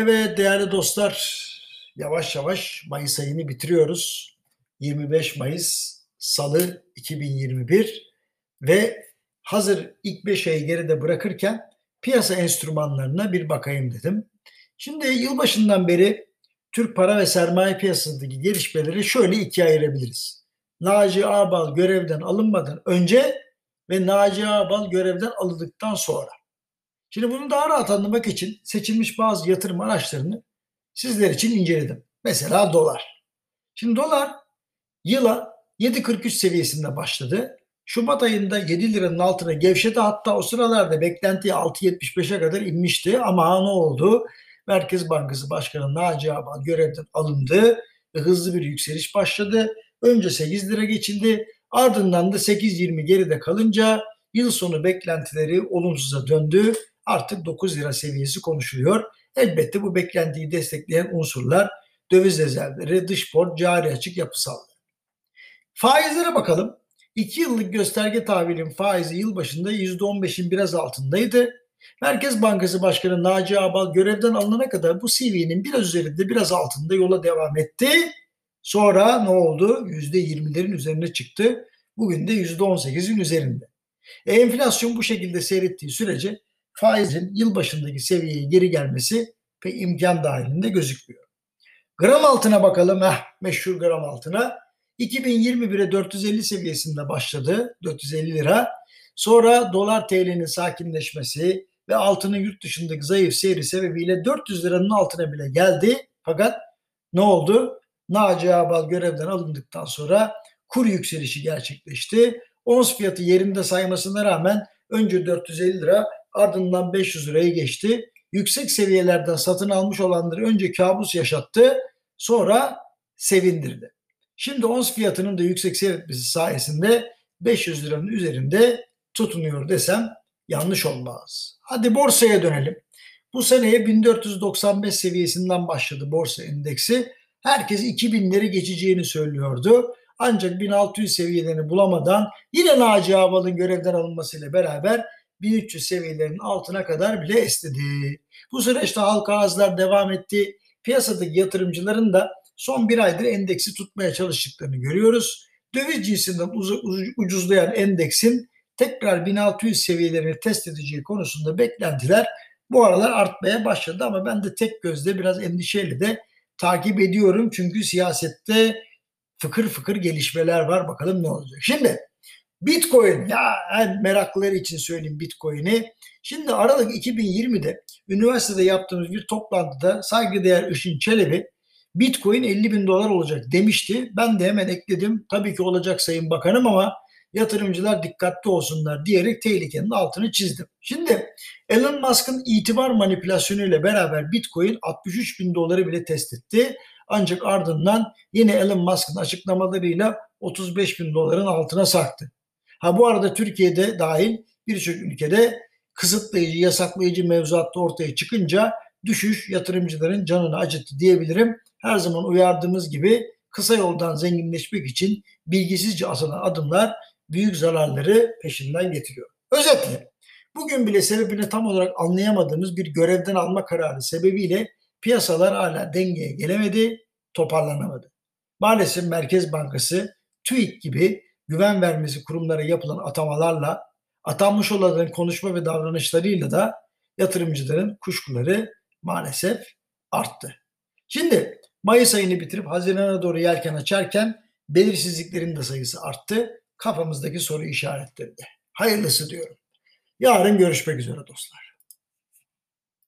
Evet değerli dostlar, yavaş yavaş Mayıs ayını bitiriyoruz. 25 Mayıs Salı 2021 ve hazır ilk 5 ayı geride bırakırken piyasa enstrümanlarına bir bakayım dedim. Şimdi yılbaşından beri Türk para ve sermaye piyasasındaki gelişmeleri şöyle ikiye ayırabiliriz. Naci Ağbal görevden alınmadan önce ve Naci Ağbal görevden alındıktan sonra. Şimdi bunu daha rahat anlamak için seçilmiş bazı yatırım araçlarını sizler için inceledim. Mesela dolar. Şimdi dolar yıla 7.43 seviyesinde başladı. Şubat ayında 7 liranın altına gevşedi. Hatta o sıralarda beklenti 6.75'e kadar inmişti. Ama ne oldu? Merkez Bankası Başkanı Naci Ağbal görevden alındı ve hızlı bir yükseliş başladı. Önce 8 lira geçildi. Ardından da 8.20 geride kalınca yıl sonu beklentileri olumsuza döndü artık 9 lira seviyesi konuşuluyor. Elbette bu beklentiyi destekleyen unsurlar döviz rezervleri, dış borç, cari açık yapısal. Faizlere bakalım. 2 yıllık gösterge tahvilin faizi yıl başında %15'in biraz altındaydı. Merkez Bankası Başkanı Naci Abal görevden alınana kadar bu seviyenin biraz üzerinde biraz altında yola devam etti. Sonra ne oldu? %20'lerin üzerine çıktı. Bugün de %18'in üzerinde. E, enflasyon bu şekilde seyrettiği sürece faizin yılbaşındaki seviyeye geri gelmesi pek imkan dahilinde gözükmüyor. Gram altına bakalım. Heh, meşhur gram altına. 2021'e 450 seviyesinde başladı. 450 lira. Sonra dolar TL'nin sakinleşmesi ve altının yurt dışındaki zayıf seyri sebebiyle 400 liranın altına bile geldi. Fakat ne oldu? Naci Abal görevden alındıktan sonra kur yükselişi gerçekleşti. Ons fiyatı yerinde saymasına rağmen önce 450 lira ardından 500 lirayı geçti. Yüksek seviyelerden satın almış olanları önce kabus yaşattı sonra sevindirdi. Şimdi ons fiyatının da yüksek seyretmesi sayesinde 500 liranın üzerinde tutunuyor desem yanlış olmaz. Hadi borsaya dönelim. Bu seneye 1495 seviyesinden başladı borsa endeksi. Herkes 2000'leri geçeceğini söylüyordu. Ancak 1600 seviyelerini bulamadan yine Naci Ağbal'ın görevden alınmasıyla beraber 1300 seviyelerin altına kadar bile esnedi. Bu süreçte halka arzlar devam etti. Piyasadaki yatırımcıların da son bir aydır endeksi tutmaya çalıştıklarını görüyoruz. Döviz cinsinden ucuzlayan endeksin tekrar 1600 seviyelerini test edeceği konusunda beklentiler bu aralar artmaya başladı ama ben de tek gözle biraz endişeyle de takip ediyorum. Çünkü siyasette fıkır fıkır gelişmeler var. Bakalım ne olacak. Şimdi Bitcoin ya en meraklıları için söyleyeyim Bitcoin'i. Şimdi Aralık 2020'de üniversitede yaptığımız bir toplantıda saygıdeğer Işın Çelebi Bitcoin 50 bin dolar olacak demişti. Ben de hemen ekledim. Tabii ki olacak Sayın Bakanım ama yatırımcılar dikkatli olsunlar diyerek tehlikenin altını çizdim. Şimdi Elon Musk'ın itibar manipülasyonuyla beraber Bitcoin 63 bin doları bile test etti. Ancak ardından yine Elon Musk'ın açıklamalarıyla 35 bin doların altına sarktı. Ha bu arada Türkiye'de dahil birçok ülkede kısıtlayıcı, yasaklayıcı mevzuatta ortaya çıkınca düşüş yatırımcıların canını acıttı diyebilirim. Her zaman uyardığımız gibi kısa yoldan zenginleşmek için bilgisizce atılan adımlar büyük zararları peşinden getiriyor. Özetle bugün bile sebebini tam olarak anlayamadığımız bir görevden alma kararı sebebiyle piyasalar hala dengeye gelemedi, toparlanamadı. Maalesef Merkez Bankası TÜİK gibi güven vermesi kurumlara yapılan atamalarla, atanmış olanların konuşma ve davranışlarıyla da yatırımcıların kuşkuları maalesef arttı. Şimdi Mayıs ayını bitirip Haziran'a doğru yelken açarken belirsizliklerin de sayısı arttı. Kafamızdaki soru işaretleri de. Hayırlısı diyorum. Yarın görüşmek üzere dostlar.